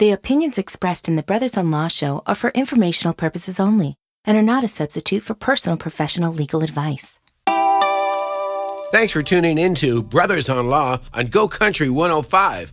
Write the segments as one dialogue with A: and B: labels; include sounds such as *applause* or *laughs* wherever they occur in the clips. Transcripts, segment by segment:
A: The opinions expressed in the Brothers on Law show are for informational purposes only and are not a substitute for personal professional legal advice.
B: Thanks for tuning in to Brothers on Law on Go Country 105.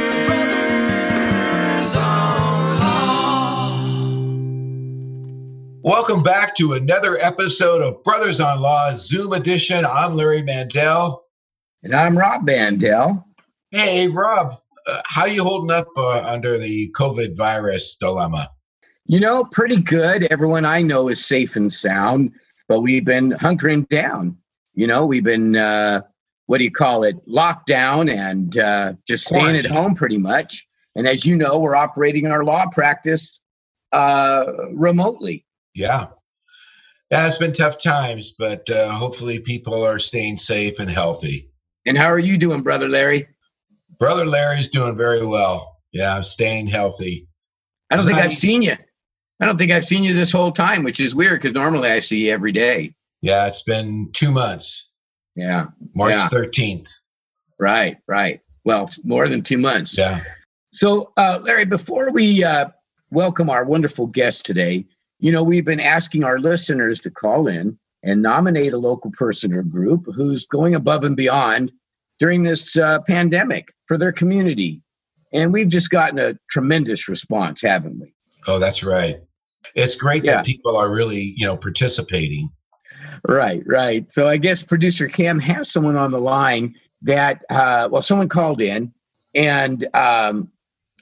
B: Welcome back to another episode of Brothers on Law Zoom edition. I'm Larry Mandel.
C: And I'm Rob Mandel.
B: Hey, Rob, uh, how you holding up uh, under the COVID virus dilemma?
C: You know, pretty good. Everyone I know is safe and sound, but we've been hunkering down. You know, we've been, uh, what do you call it, locked down and uh, just staying at home pretty much. And as you know, we're operating our law practice uh, remotely.
B: Yeah. Yeah, it's been tough times, but uh, hopefully people are staying safe and healthy.
C: And how are you doing, Brother Larry?
B: Brother Larry's doing very well. Yeah, I'm staying healthy.
C: I don't think I've seen you. I don't think I've seen you this whole time, which is weird because normally I see you every day.
B: Yeah, it's been two months.
C: Yeah.
B: March
C: yeah.
B: 13th.
C: Right, right. Well, more than two months.
B: Yeah.
C: So, uh, Larry, before we uh, welcome our wonderful guest today, you know, we've been asking our listeners to call in and nominate a local person or group who's going above and beyond during this uh, pandemic for their community. And we've just gotten a tremendous response, haven't we?
B: Oh, that's right. It's great yeah. that people are really, you know, participating.
C: Right, right. So I guess producer Cam has someone on the line that, uh, well, someone called in and um,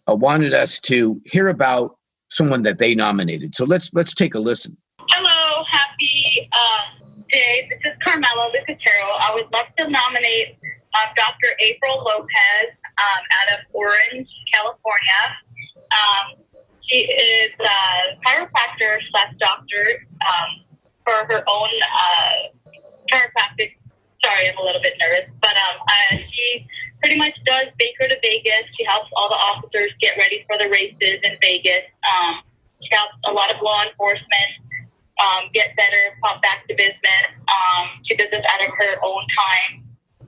C: wanted us to hear about someone that they nominated. So let's let's take a listen.
D: Hello, happy uh, day. This is Carmela Lucatero. I would love to nominate uh, Dr. April Lopez um, out of Orange, California. Um, she is a chiropractor slash doctor um, for her own uh, chiropractic. Sorry, I'm a little bit nervous, but um, uh, she pretty much does Baker to Vegas. She helps all the officers get ready for the races in Vegas. Um, she helps a lot of law enforcement um, get better, pop back to business. Um, she does this out of her own time.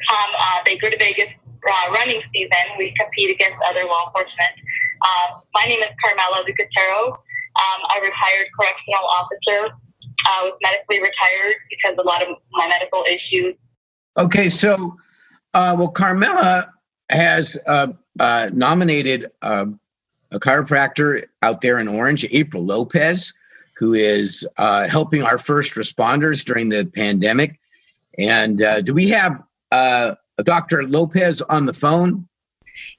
D: Come uh, Baker to Vegas uh, running season, we compete against other law enforcement. Uh, my name is Carmela Lucatero. Um, a retired correctional officer. I was medically retired because a lot of my medical issues.
C: Okay, so uh, well, Carmela has uh, uh, nominated um, a chiropractor out there in Orange, April Lopez, who is uh, helping our first responders during the pandemic. And uh, do we have uh, Dr. Lopez on the phone?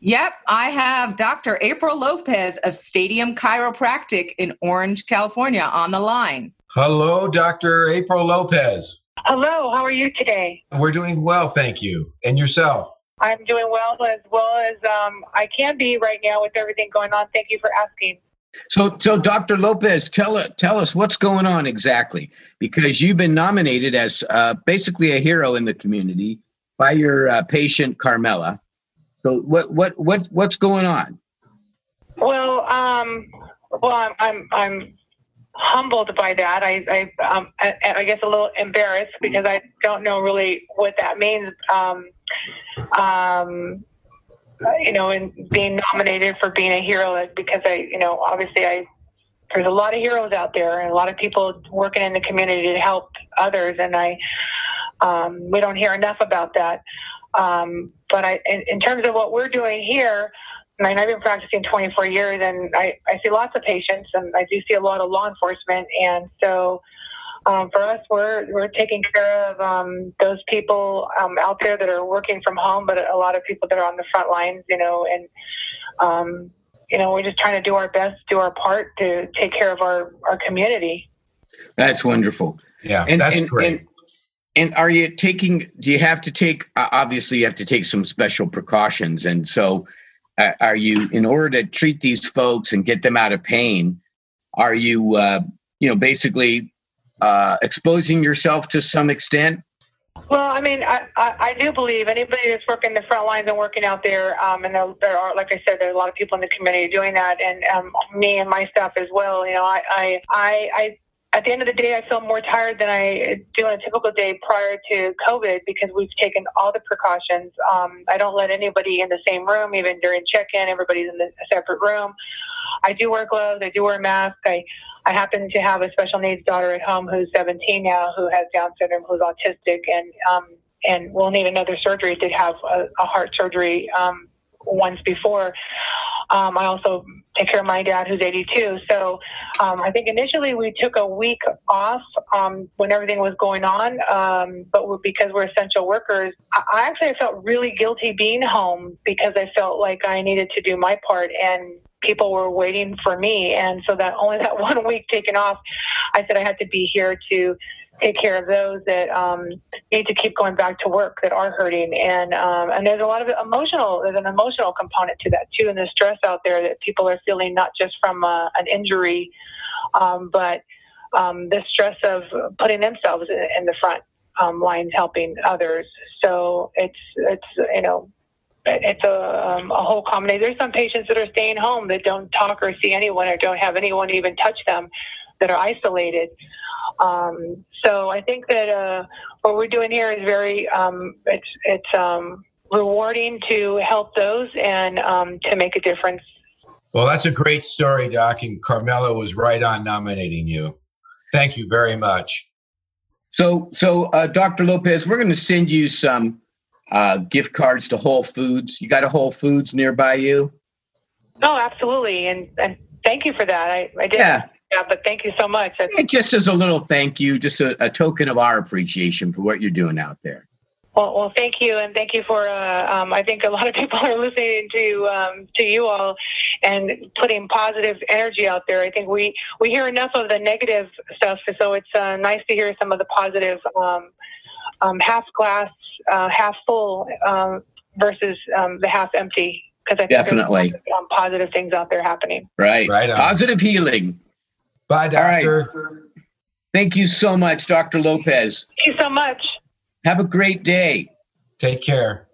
E: Yep, I have Dr. April Lopez of Stadium Chiropractic in Orange, California on the line.
B: Hello, Dr. April Lopez.
F: Hello, how are you today?
B: We're doing well, thank you. And yourself?
F: I'm doing well as well as um, I can be right now with everything going on. Thank you for asking.
C: So, so Dr. Lopez, tell tell us what's going on exactly, because you've been nominated as uh, basically a hero in the community by your uh, patient Carmela. So, what what what what's going on?
F: Well, um, well, I'm I'm I'm humbled by that. I, I, um, I, I, guess a little embarrassed because I don't know really what that means. Um, um, you know, in being nominated for being a hero because I, you know, obviously I, there's a lot of heroes out there and a lot of people working in the community to help others. And I, um, we don't hear enough about that. Um, but I, in, in terms of what we're doing here, I mean, I've been practicing 24 years and I, I see lots of patients and I do see a lot of law enforcement. And so um, for us, we're, we're taking care of um, those people um, out there that are working from home, but a lot of people that are on the front lines, you know, and, um, you know, we're just trying to do our best, do our part to take care of our, our community.
C: That's wonderful.
B: Yeah, and, that's
C: and,
B: great.
C: And, and are you taking, do you have to take, uh, obviously you have to take some special precautions. And so, are you in order to treat these folks and get them out of pain are you uh, you know, basically uh, exposing yourself to some extent?
F: Well, I mean, I, I, I do believe anybody that's working the front lines and working out there, um, and there, there are, like I said, there are a lot of people in the community doing that, and um, me and my staff as well. You know, I, I, I at the end of the day, I feel more tired than I do on a typical day prior to COVID because we've taken all the precautions. Um, I don't let anybody in the same room, even during check-in. Everybody's in a separate room. I do wear gloves. I do wear a mask. I, I happen to have a special needs daughter at home who's 17 now, who has Down syndrome, who's autistic, and um, and will need another surgery. Did have a, a heart surgery um, once before. Um, I also take care of my dad, who's 82. So um, I think initially we took a week off um, when everything was going on, um, but we- because we're essential workers, I actually felt really guilty being home because I felt like I needed to do my part and people were waiting for me. And so that only *laughs* that one week taken off, I said I had to be here to take care of those that um, need to keep going back to work that are hurting. And um, and there's a lot of emotional. There's an emotional component to that too, and the stress out there that people are feeling not just from uh, an injury, um, but um, the stress of putting themselves in the front um, lines, helping others. So it's it's you know it's a, um, a whole combination. There's some patients that are staying home that don't talk or see anyone or don't have anyone even touch them that are isolated. Um, so I think that uh, what we're doing here is very um, it's it's um, rewarding to help those and um, to make a difference.
G: Well, that's a great story, Doc, and Carmela was right on nominating you. Thank you very much.
C: So, so uh, Dr. Lopez, we're going to send you some uh, gift cards to Whole Foods. You got a Whole Foods nearby you?
F: Oh, absolutely, and and thank you for that. I, I did. Yeah. Yeah, but thank you so much.
C: Yeah, just as a little thank you, just a, a, token of our appreciation for what you're doing out there.
F: Well, well, thank you, and thank you for. Uh, um, I think a lot of people are listening to um, to you all, and putting positive energy out there. I think we we hear enough of the negative stuff, so it's uh, nice to hear some of the positive, um, um half glass, uh, half full um, versus um, the half empty. Because I think
C: definitely
F: there's positive things out there happening.
C: Right, right. On. Positive healing.
G: Bye, doctor.
C: Thank you so much, Dr. Lopez.
F: Thank you so much.
C: Have a great day.
G: Take care.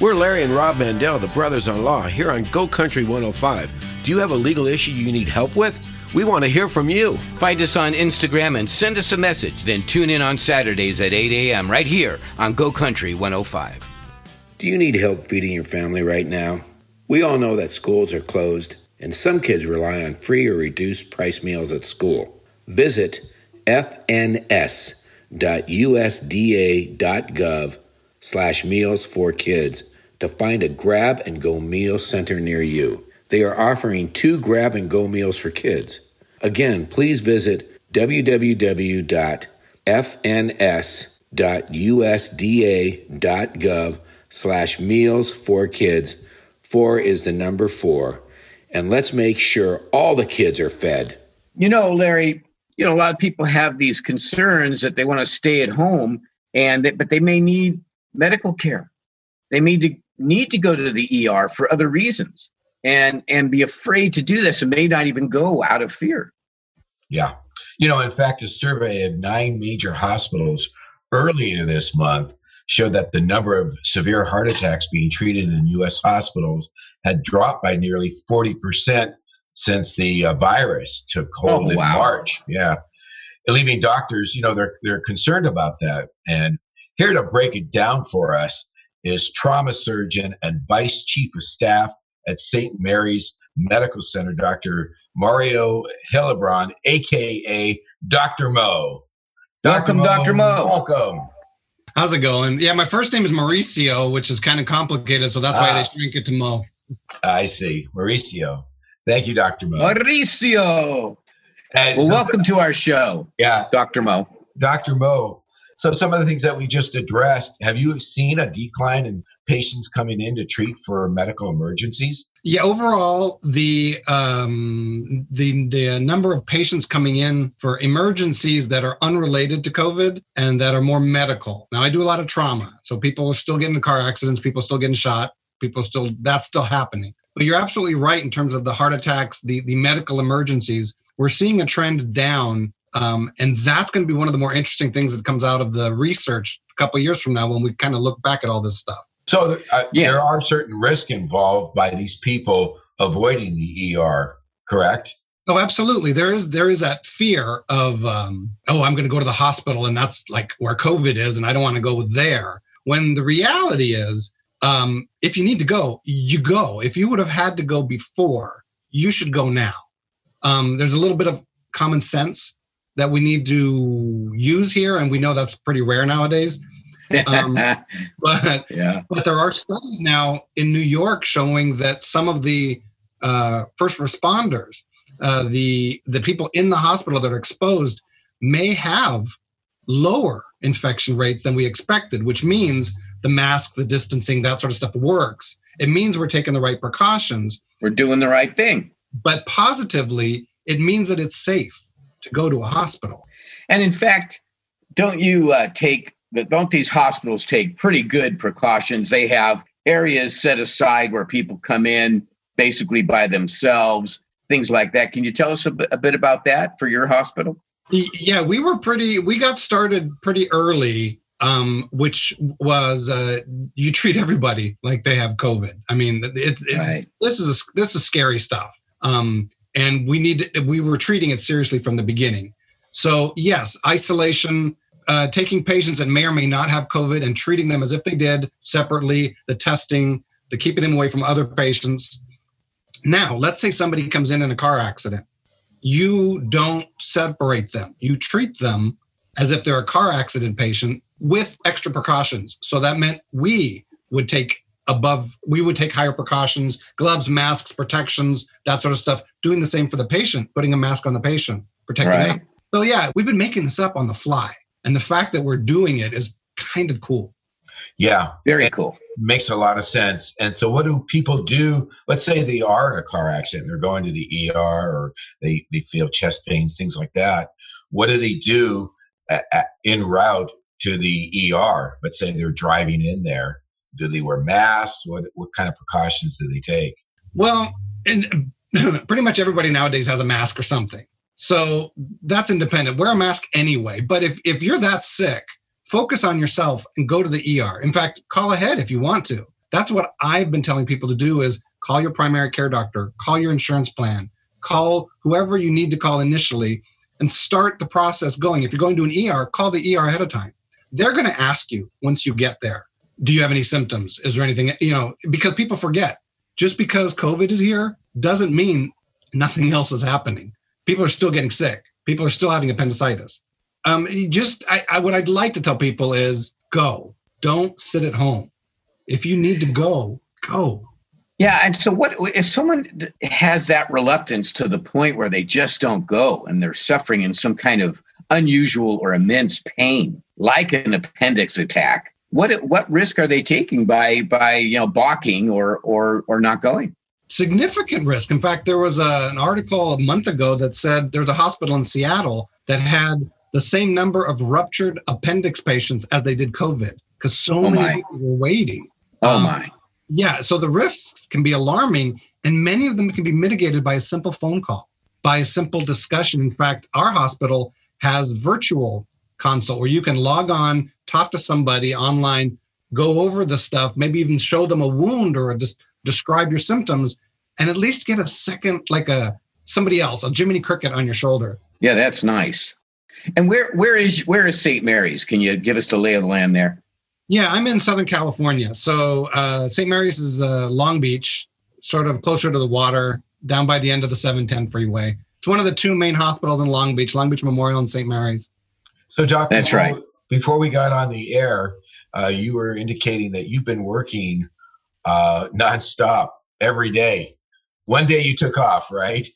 B: We're Larry and Rob Mandel, the brothers in law, here on Go Country 105. Do you have a legal issue you need help with? We want to hear from you.
H: Find us on Instagram and send us a message. Then tune in on Saturdays at 8 a.m. right here on Go Country 105.
B: Do you need help feeding your family right now? We all know that schools are closed and some kids rely on free or reduced price meals at school. Visit fns.usda.gov slash meals for kids to find a grab and go meal center near you. They are offering two grab and go meals for kids. Again, please visit www.fns.usda.gov slash meals for kids. Four is the number four and let's make sure all the kids are fed.
C: You know, Larry, you know, a lot of people have these concerns that they want to stay at home and they, but they may need medical care. They may to, need to go to the ER for other reasons and and be afraid to do this and may not even go out of fear.
G: Yeah. You know, in fact, a survey of nine major hospitals earlier this month showed that the number of severe heart attacks being treated in U.S. hospitals had dropped by nearly 40% since the uh, virus took hold oh, in wow. March. Yeah. Leaving doctors, you know, they're, they're concerned about that. And here to break it down for us is trauma surgeon and vice chief of staff at St. Mary's Medical Center, Dr. Mario Heilbron, aka Dr. Mo.
C: Dr. Welcome, Mo, Dr. Mo.
G: Welcome.
I: How's it going? Yeah, my first name is Mauricio, which is kind of complicated, so that's ah, why they ah. shrink it to Mo.
G: I see. Mauricio. Thank you, Dr. Mo.
C: Mauricio. And well, so, welcome to our show.
G: Yeah.
C: Dr. Mo.
G: Dr. Mo. So, some of the things that we just addressed, have you seen a decline in patients coming in to treat for medical emergencies?
I: Yeah, overall, the um, the the number of patients coming in for emergencies that are unrelated to COVID and that are more medical. Now, I do a lot of trauma, so people are still getting car accidents, people are still getting shot, people still that's still happening. But you're absolutely right in terms of the heart attacks, the the medical emergencies. We're seeing a trend down Um, and that's going to be one of the more interesting things that comes out of the research a couple years from now when we kind of look back at all this stuff.
G: So uh, yeah. there are certain risks involved by these people avoiding the ER, correct?
I: Oh, absolutely. There is there is that fear of um, oh, I'm going to go to the hospital, and that's like where COVID is, and I don't want to go there. When the reality is, um, if you need to go, you go. If you would have had to go before, you should go now. Um, there's a little bit of common sense that we need to use here, and we know that's pretty rare nowadays. Um, *laughs* but yeah. but there are studies now in New York showing that some of the uh, first responders, uh, the the people in the hospital that are exposed, may have lower infection rates than we expected, which means the mask, the distancing, that sort of stuff works. It means we're taking the right precautions.
C: We're doing the right thing.
I: But positively, it means that it's safe to go to a hospital.
C: And in fact, don't you uh, take don't these hospitals take pretty good precautions? They have areas set aside where people come in basically by themselves, things like that. Can you tell us a bit, a bit about that for your hospital?
I: Yeah, we were pretty. We got started pretty early um, which was uh, you treat everybody like they have COVID. I mean, it, it, right. this is a, this is scary stuff, um, and we need to, we were treating it seriously from the beginning. So yes, isolation, uh, taking patients that may or may not have COVID and treating them as if they did separately. The testing, the keeping them away from other patients. Now, let's say somebody comes in in a car accident. You don't separate them. You treat them as if they're a car accident patient with extra precautions. So that meant we would take above, we would take higher precautions, gloves, masks, protections, that sort of stuff, doing the same for the patient, putting a mask on the patient, protecting right. them. So yeah, we've been making this up on the fly. And the fact that we're doing it is kind of cool.
G: Yeah.
C: Very cool.
G: Makes a lot of sense. And so what do people do? Let's say they are in a car accident, they're going to the ER or they, they feel chest pains, things like that. What do they do at, at, en route to the ER, Let's say they're driving in there, do they wear masks? What what kind of precautions do they take?
I: Well, and *clears throat* pretty much everybody nowadays has a mask or something. So that's independent. Wear a mask anyway. But if if you're that sick, focus on yourself and go to the ER. In fact, call ahead if you want to. That's what I've been telling people to do is call your primary care doctor, call your insurance plan, call whoever you need to call initially and start the process going. If you're going to an ER, call the ER ahead of time they're going to ask you once you get there do you have any symptoms is there anything you know because people forget just because covid is here doesn't mean nothing else is happening people are still getting sick. People are still having appendicitis. Um just I, I what i'd like to tell people is go. Don't sit at home. If you need to go go.
C: Yeah and so what if someone has that reluctance to the point where they just don't go and they're suffering in some kind of unusual or immense pain, like an appendix attack, what what risk are they taking by by you know balking or or or not going?
I: Significant risk. In fact, there was a, an article a month ago that said there's a hospital in Seattle that had the same number of ruptured appendix patients as they did COVID because so oh many people were waiting.
C: Oh um, my!
I: Yeah, so the risks can be alarming, and many of them can be mitigated by a simple phone call, by a simple discussion. In fact, our hospital has virtual consult where you can log on, talk to somebody online, go over the stuff, maybe even show them a wound or just describe your symptoms, and at least get a second, like a somebody else, a Jiminy Cricket on your shoulder.
C: Yeah, that's nice. And where where is where is St. Mary's? Can you give us the lay of the land there?
I: Yeah, I'm in Southern California. So uh, St. Mary's is uh, Long Beach, sort of closer to the water, down by the end of the 710 freeway. It's one of the two main hospitals in Long Beach, Long Beach Memorial and St. Mary's.
G: So, Doc,
C: that's
G: before,
C: right.
G: Before we got on the air, uh, you were indicating that you've been working uh, nonstop every day. One day you took off, right?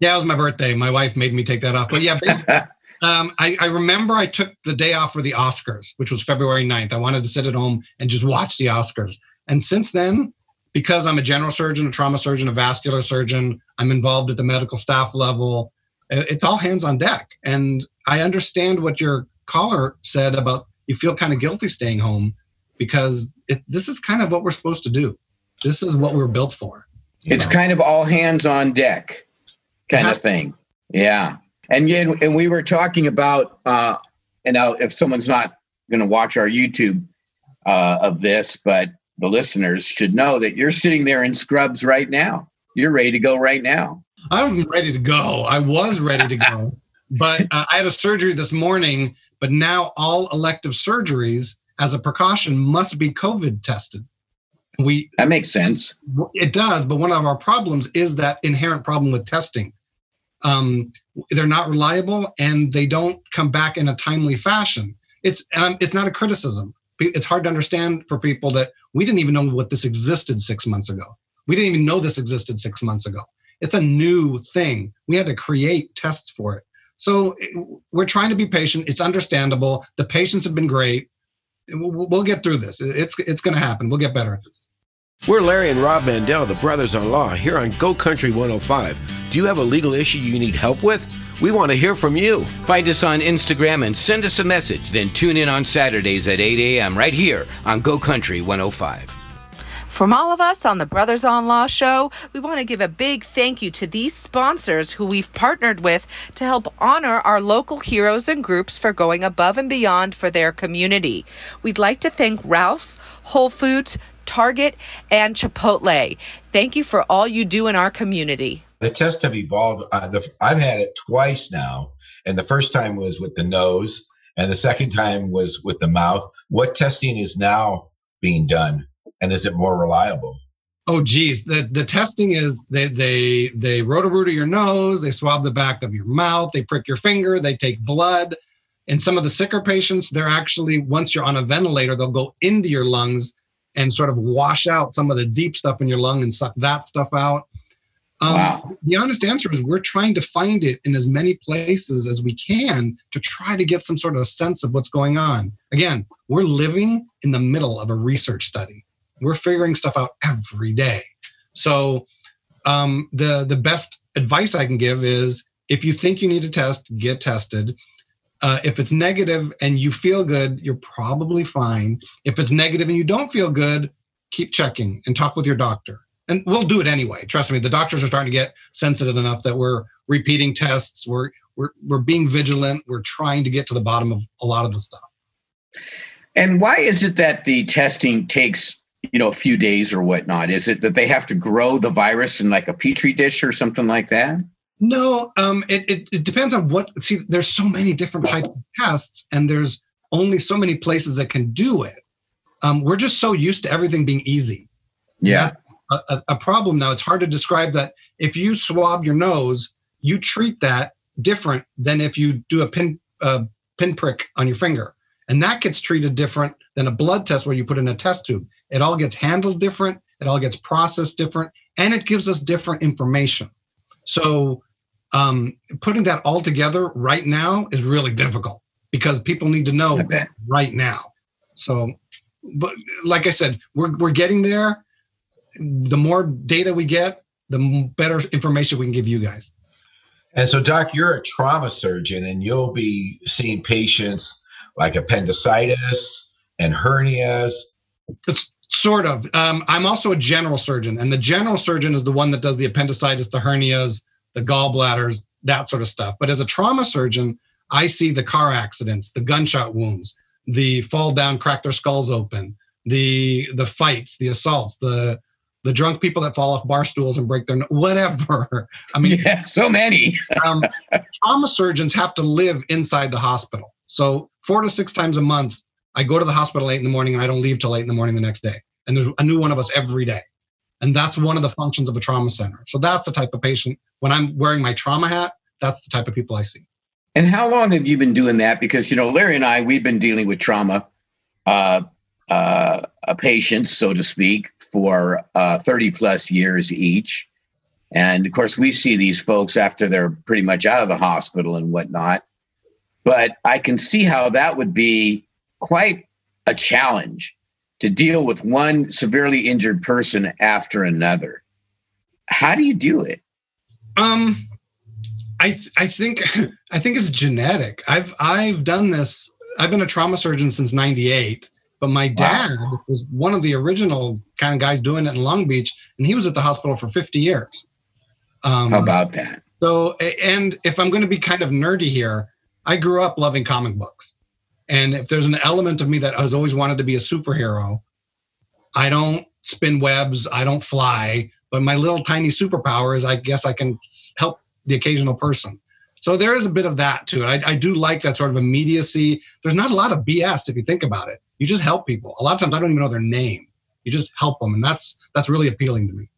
I: Yeah, it was my birthday. My wife made me take that off. But yeah, *laughs* um, I, I, remember I took the day off for the Oscars, which was February 9th. I wanted to sit at home and just watch the Oscars. And since then, because I'm a general surgeon, a trauma surgeon, a vascular surgeon, I'm involved at the medical staff level. It's all hands on deck. And I understand what your caller said about you feel kind of guilty staying home because it, this is kind of what we're supposed to do. This is what we're built for.
C: It's know? kind of all hands on deck kind of thing. Yeah. And and we were talking about, uh, and now if someone's not going to watch our YouTube uh, of this, but the listeners should know that you're sitting there in scrubs right now. You're ready to go right now.
I: I'm ready to go. I was ready to go, but uh, I had a surgery this morning. But now all elective surgeries, as a precaution, must be COVID tested. We
C: that makes sense.
I: It does, but one of our problems is that inherent problem with testing. Um, they're not reliable and they don't come back in a timely fashion. It's um, it's not a criticism. It's hard to understand for people that we didn't even know what this existed six months ago. We didn't even know this existed six months ago. It's a new thing. We had to create tests for it. So we're trying to be patient. It's understandable. The patients have been great. We'll get through this. It's it's going to happen. We'll get better at this.
B: We're Larry and Rob Mandel, the brothers in law, here on Go Country 105. Do you have a legal issue you need help with? We want to hear from you.
H: Find us on Instagram and send us a message. Then tune in on Saturdays at 8 a.m. right here on Go Country 105.
J: From all of us on the Brothers on Law show, we want to give a big thank you to these sponsors who we've partnered with to help honor our local heroes and groups for going above and beyond for their community. We'd like to thank Ralph's, Whole Foods, Target, and Chipotle. Thank you for all you do in our community.
G: The tests have evolved. Uh, the, I've had it twice now, and the first time was with the nose, and the second time was with the mouth. What testing is now being done? And is it more reliable?
I: Oh, geez, the the testing is they they they root of your nose, they swab the back of your mouth, they prick your finger, they take blood. In some of the sicker patients, they're actually once you're on a ventilator, they'll go into your lungs and sort of wash out some of the deep stuff in your lung and suck that stuff out. Um, wow. The honest answer is we're trying to find it in as many places as we can to try to get some sort of a sense of what's going on. Again, we're living in the middle of a research study we're figuring stuff out every day. So um, the the best advice I can give is if you think you need a test, get tested. Uh, if it's negative and you feel good, you're probably fine. If it's negative and you don't feel good, keep checking and talk with your doctor. And we'll do it anyway. Trust me, the doctors are starting to get sensitive enough that we're repeating tests. We're we're we're being vigilant. We're trying to get to the bottom of a lot of the stuff.
C: And why is it that the testing takes you know a few days or whatnot? Is it that they have to grow the virus in like a petri dish or something like that?
I: No um it, it, it depends on what see there's so many different types of tests and there's only so many places that can do it. Um we're just so used to everything being easy.
C: Yeah.
I: A, a, a problem now. It's hard to describe that if you swab your nose you treat that different than if you do a pin uh, pinprick on your finger. And that gets treated different than a blood test where you put in a test tube. It all gets handled different, it all gets processed different, and it gives us different information. So, um, putting that all together right now is really difficult because people need to know right now. So, but like I said, we're, we're getting there. The more data we get, the better information we can give you guys.
G: And so, Doc, you're a trauma surgeon and you'll be seeing patients like appendicitis and hernias.
I: It's sort of. Um, I'm also a general surgeon, and the general surgeon is the one that does the appendicitis, the hernias, the gallbladders, that sort of stuff. But as a trauma surgeon, I see the car accidents, the gunshot wounds, the fall down, crack their skulls open, the the fights, the assaults, the the drunk people that fall off bar stools and break their whatever. *laughs* I mean,
C: yeah, so many. *laughs*
I: um, trauma surgeons have to live inside the hospital. So four to six times a month, I go to the hospital late in the morning and I don't leave till late in the morning the next day. And there's a new one of us every day. And that's one of the functions of a trauma center. So that's the type of patient. When I'm wearing my trauma hat, that's the type of people I see.
C: And how long have you been doing that? Because you know, Larry and I, we've been dealing with trauma uh, uh, patients, so to speak, for uh, 30 plus years each. And of course, we see these folks after they're pretty much out of the hospital and whatnot. But I can see how that would be quite a challenge to deal with one severely injured person after another. How do you do it?
I: Um, I I think *laughs* I think it's genetic. I've I've done this. I've been a trauma surgeon since '98, but my dad wow. was one of the original kind of guys doing it in Long Beach, and he was at the hospital for 50 years.
C: Um, How about that?
I: So, and if I'm going to be kind of nerdy here, I grew up loving comic books. And if there's an element of me that has always wanted to be a superhero, I don't spin webs, I don't fly, but my little tiny superpower is I guess I can help the occasional person. So there is a bit of that to it. I, I, do like that sort of immediacy. There's not a lot of BS if you think about it. You just help people. A lot of times I don't even know their name. You just help them, and that's that's really appealing to me.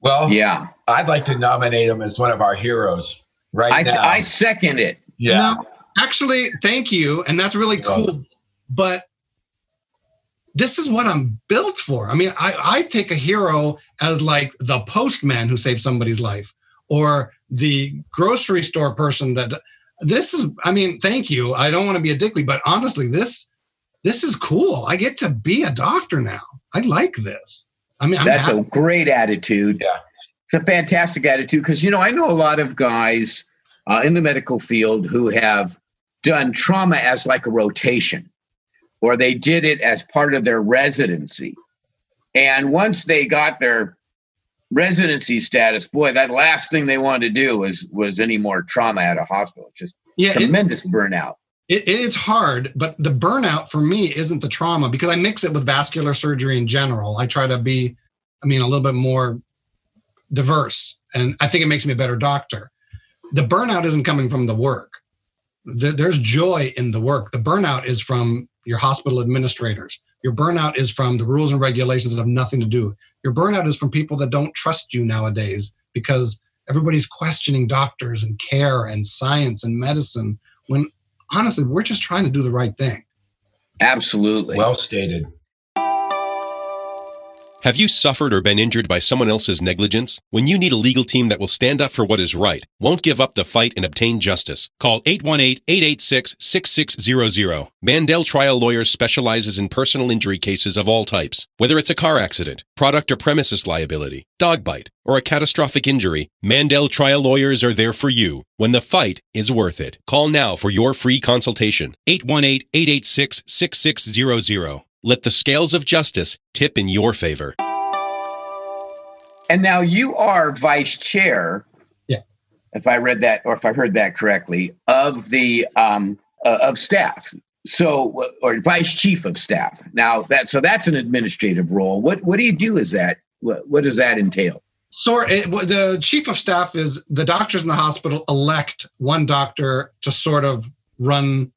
G: Well,
C: yeah,
G: I'd like to nominate him as one of our heroes right
C: I,
G: now.
C: I second it.
G: Yeah.
I: No, actually, thank you, and that's really cool. But this is what I'm built for. I mean, I, I take a hero as like the postman who saved somebody's life or the grocery store person that this is, I mean, thank you. I don't want to be a dickly, but honestly, this this is cool. I get to be a doctor now. I like this. I mean, I'm
C: that's
I: happy.
C: a great attitude.
G: Yeah.
C: It's a fantastic attitude because, you know, I know a lot of guys uh, in the medical field who have done trauma as like a rotation or they did it as part of their residency. And once they got their residency status, boy, that last thing they wanted to do was was any more trauma at a hospital. It's just
I: yeah, it-
C: tremendous burnout.
I: It, it is hard, but the burnout for me isn't the trauma because I mix it with vascular surgery in general. I try to be, I mean, a little bit more diverse, and I think it makes me a better doctor. The burnout isn't coming from the work. The- There's joy in the work. The burnout is from your hospital administrators. Your burnout is from the rules and regulations that have nothing to do. Your burnout is from people that don't trust you nowadays because everybody's questioning doctors and care and science and medicine when honestly, we're just trying to do the right thing.
C: Absolutely.
G: Well stated.
K: Have you suffered or been injured by someone else's negligence? When you need a legal team that will stand up for what is right, won't give up the fight and obtain justice, call 818-886-6600. Mandel Trial Lawyers specializes in personal injury cases of all types. Whether it's a car accident, product or premises liability, dog bite, or a catastrophic injury, Mandel Trial Lawyers are there for you when the fight is worth it. Call now for your free consultation. 818-886-6600. Let the scales of justice tip in your favor.
C: And now you are vice chair.
I: Yeah.
C: If I read that, or if I heard that correctly, of the um, uh, of staff. So, or vice chief of staff. Now that so that's an administrative role. What what do you do? Is that what, what does that entail?
I: So it, the chief of staff is the doctors in the hospital elect one doctor to sort of run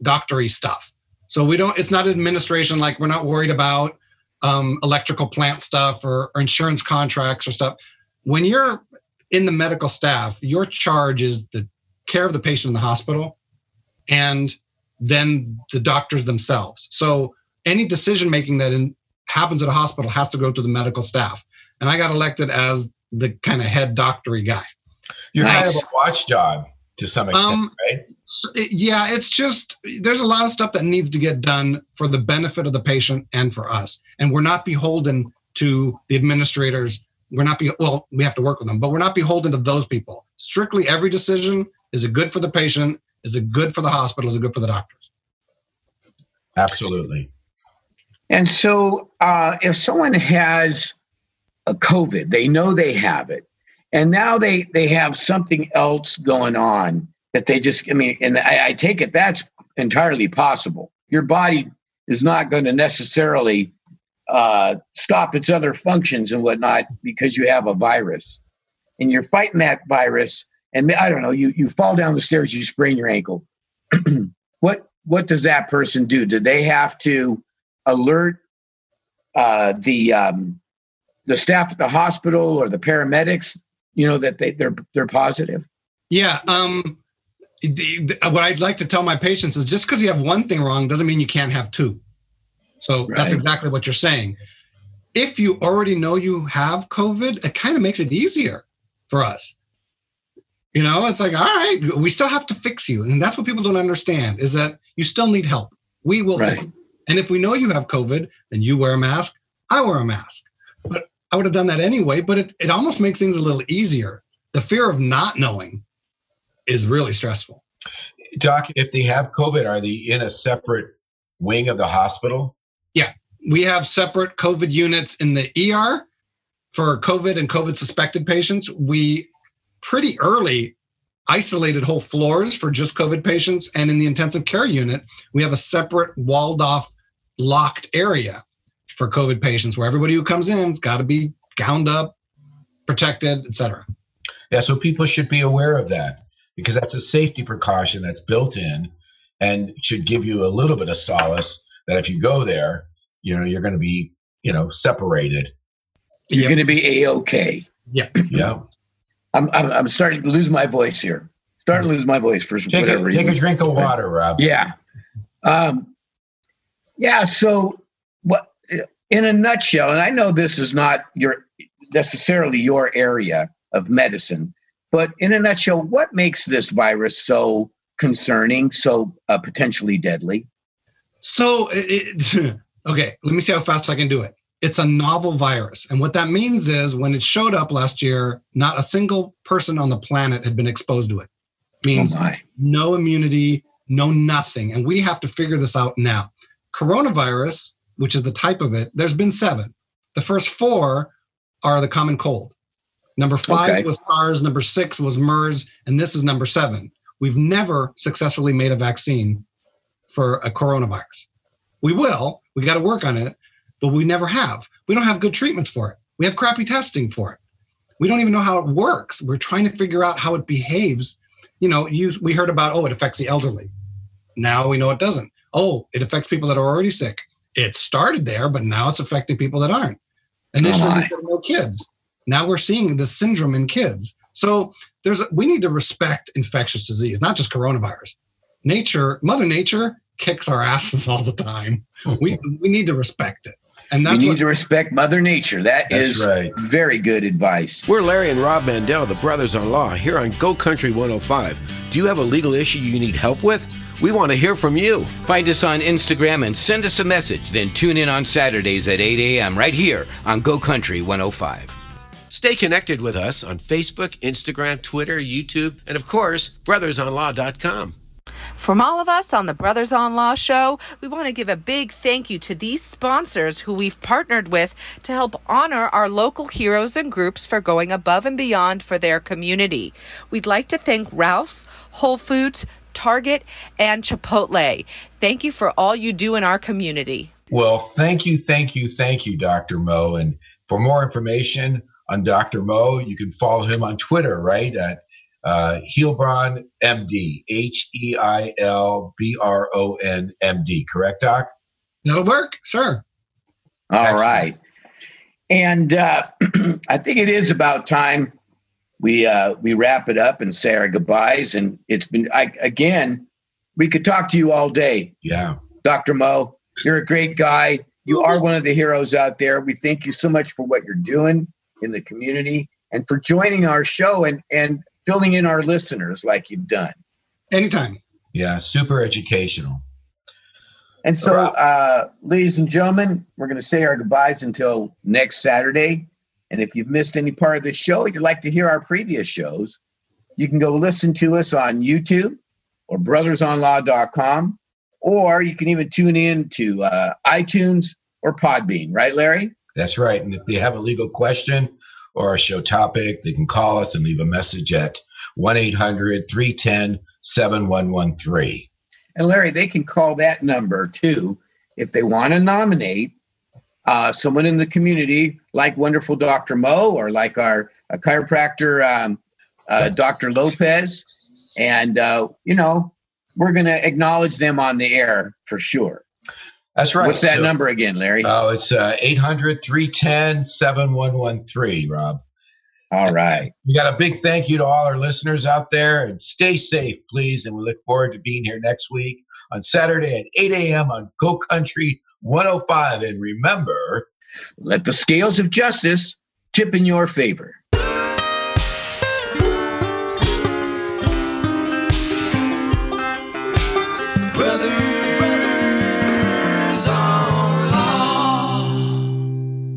I: doctory stuff. So we don't. It's not administration. Like we're not worried about um, electrical plant stuff or, or insurance contracts or stuff. When you're in the medical staff, your charge is the care of the patient in the hospital, and then the doctors themselves. So any decision making that in, happens at a hospital has to go to the medical staff. And I got elected as the kind of head doctory guy.
G: You're kind
C: Nice.
G: of a watchdog to some extent,
I: Um,
G: right?
I: Yeah, it's just there's a lot of stuff that needs to get done for the benefit of the patient and for us. And we're not beholden to the administrators. We're not be well, we have to work with them, but we're not beholden to those people. Strictly every decision is it good for the patient? Is it good for the hospital? Is it good for the doctors?
G: Absolutely.
C: And so, uh, if someone has a COVID, they know they have it, and now they they have something else going on that they just. I mean, and I, I take it that's entirely possible. Your body is not going to necessarily uh, stop its other functions and whatnot because you have a virus, and you're fighting that virus. And I don't know, you you fall down the stairs, you sprain your ankle. *clears throat* what what does that person do? Do they have to alert uh, the um, the staff at the hospital or the paramedics? You know that they they're they're positive.
I: Yeah. Um, the, the- what I'd like to tell my patients is just because you have one thing wrong doesn't mean you can't have two. So that's exactly what you're saying. If you already know you have COVID, it kind of makes it easier for us. You know, it's like, all right, we still have to fix you. And that's what people don't understand is that you still need help. We will
C: Right.
I: fix it. And if we know you have COVID, then you wear a mask, I wear a mask. But I would have done that anyway, but it, it almost makes things a little easier. The fear of not knowing is really stressful.
G: Doc, if they have COVID, are they in a separate wing of the hospital?
I: Yeah, we have separate COVID units in the ER for COVID and COVID suspected patients. We pretty early isolated whole floors for just COVID patients. And in the intensive care unit, we have a separate walled off, locked area for COVID patients where everybody who comes in has got to be gowned up, protected, et cetera.
G: Yeah, so people should be aware of that because that's a safety precaution that's built in and should give you a little bit of solace that if you go there, you know, you're going to be, you know, separated.
C: You're yep. going to be a okay.
I: Yeah. *clears throat*
G: Yeah.
C: I'm, I'm, I'm starting to lose my voice here. Starting to lose my voice for
G: take
C: whatever
G: a,
C: reason.
G: Take a drink of water, Rob.
C: Yeah. Um, yeah. So what, in a nutshell, and I know this is not your necessarily your area of medicine, but in a nutshell, what makes this virus so concerning, so uh, potentially deadly?
I: So, it, *laughs* okay, let me see how fast I can do it. It's a novel virus. And what that means is when it showed up last year, not a single person on the planet had been exposed to it. Means
C: oh
I: no immunity, no nothing. And we have to figure this out now. Coronavirus, which is the type of it, there's been seven. The first four are the common cold. Number five okay. was SARS, number six was MERS, and this is number seven. We've never successfully made a vaccine for a coronavirus. We will, we got to work on it, but we never have. We don't have good treatments for it. We have crappy testing for it. We don't even know how it works. We're trying to figure out how it behaves. You know, you we heard about oh, it affects the elderly. Now we know it doesn't. Oh, it affects people that are already sick. It started there, but now it's affecting people that aren't. Initially, oh no kids. Now we're seeing the syndrome in kids. So there's we need to respect infectious disease, not just coronavirus. Nature, Mother Nature kicks our asses *laughs* all the time. We we need to respect it.
C: And that's we need what, to respect Mother Nature. That is right. very good advice.
B: We're Larry and Rob Mandel, the brothers in law, here on Go Country 105. Do you have a legal issue you need help with? We want to hear from you.
H: Find us on Instagram and send us a message. Then tune in on Saturdays at 8 a.m. right here on Go Country 105.
B: Stay connected with us on Facebook, Instagram, Twitter, YouTube, and of course, brothersonlaw.com.
J: From all of us on the Brothers on Law show, we want to give a big thank you to these sponsors who we've partnered with to help honor our local heroes and groups for going above and beyond for their community. We'd like to thank Ralph's, Whole Foods, Target, and Chipotle. Thank you for all you do in our community.
G: Well, thank you, thank you, thank you, Dr. Mo. And for more information, on Dr. Mo. You can follow him on Twitter, right? At uh, Heilbron MD, H E I L B R O N M D. Correct, Doc?
I: That'll work. Sure.
C: All Excellent. right, And uh, *clears throat* I think it is about time we uh, we wrap it up and say our goodbyes. And it's been I, again, we could talk to you all day.
G: Yeah,
C: Dr. Mo, you're a great guy. You are one of the heroes out there. We thank you so much for what you're doing in the community and for joining our show and, and filling in our listeners like you've done.
I: Anytime.
G: Yeah, super educational.
C: And so, uh, ladies and gentlemen, we're going to say our goodbyes until next Saturday. And if you've missed any part of the show, you'd like to hear our previous shows, you can go listen to us on YouTube or brothersonlaw.com, or you can even tune in to uh, iTunes or Podbean, right, Larry?
G: That's right. And if they have a legal question or a show topic, they can call us and leave a message at 1 800 310 7113.
C: And Larry, they can call that number too if they want to nominate uh, someone in the community like wonderful Dr. Mo or like our chiropractor, um, uh, Dr. Lopez. And, uh, you know, we're going to acknowledge them on the air for sure.
G: That's right.
C: What's that so, number again, Larry?
G: Oh, it's uh, 800 310 7113, Rob.
C: All right.
G: We got a big thank you to all our listeners out there and stay safe, please. And we look forward to being here next week on Saturday at 8 a.m. on Go Country 105. And remember,
C: let the scales of justice tip in your favor.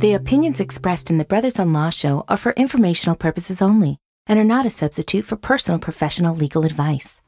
A: The opinions expressed in the Brothers on Law show are for informational purposes only and are not a substitute for personal professional legal advice.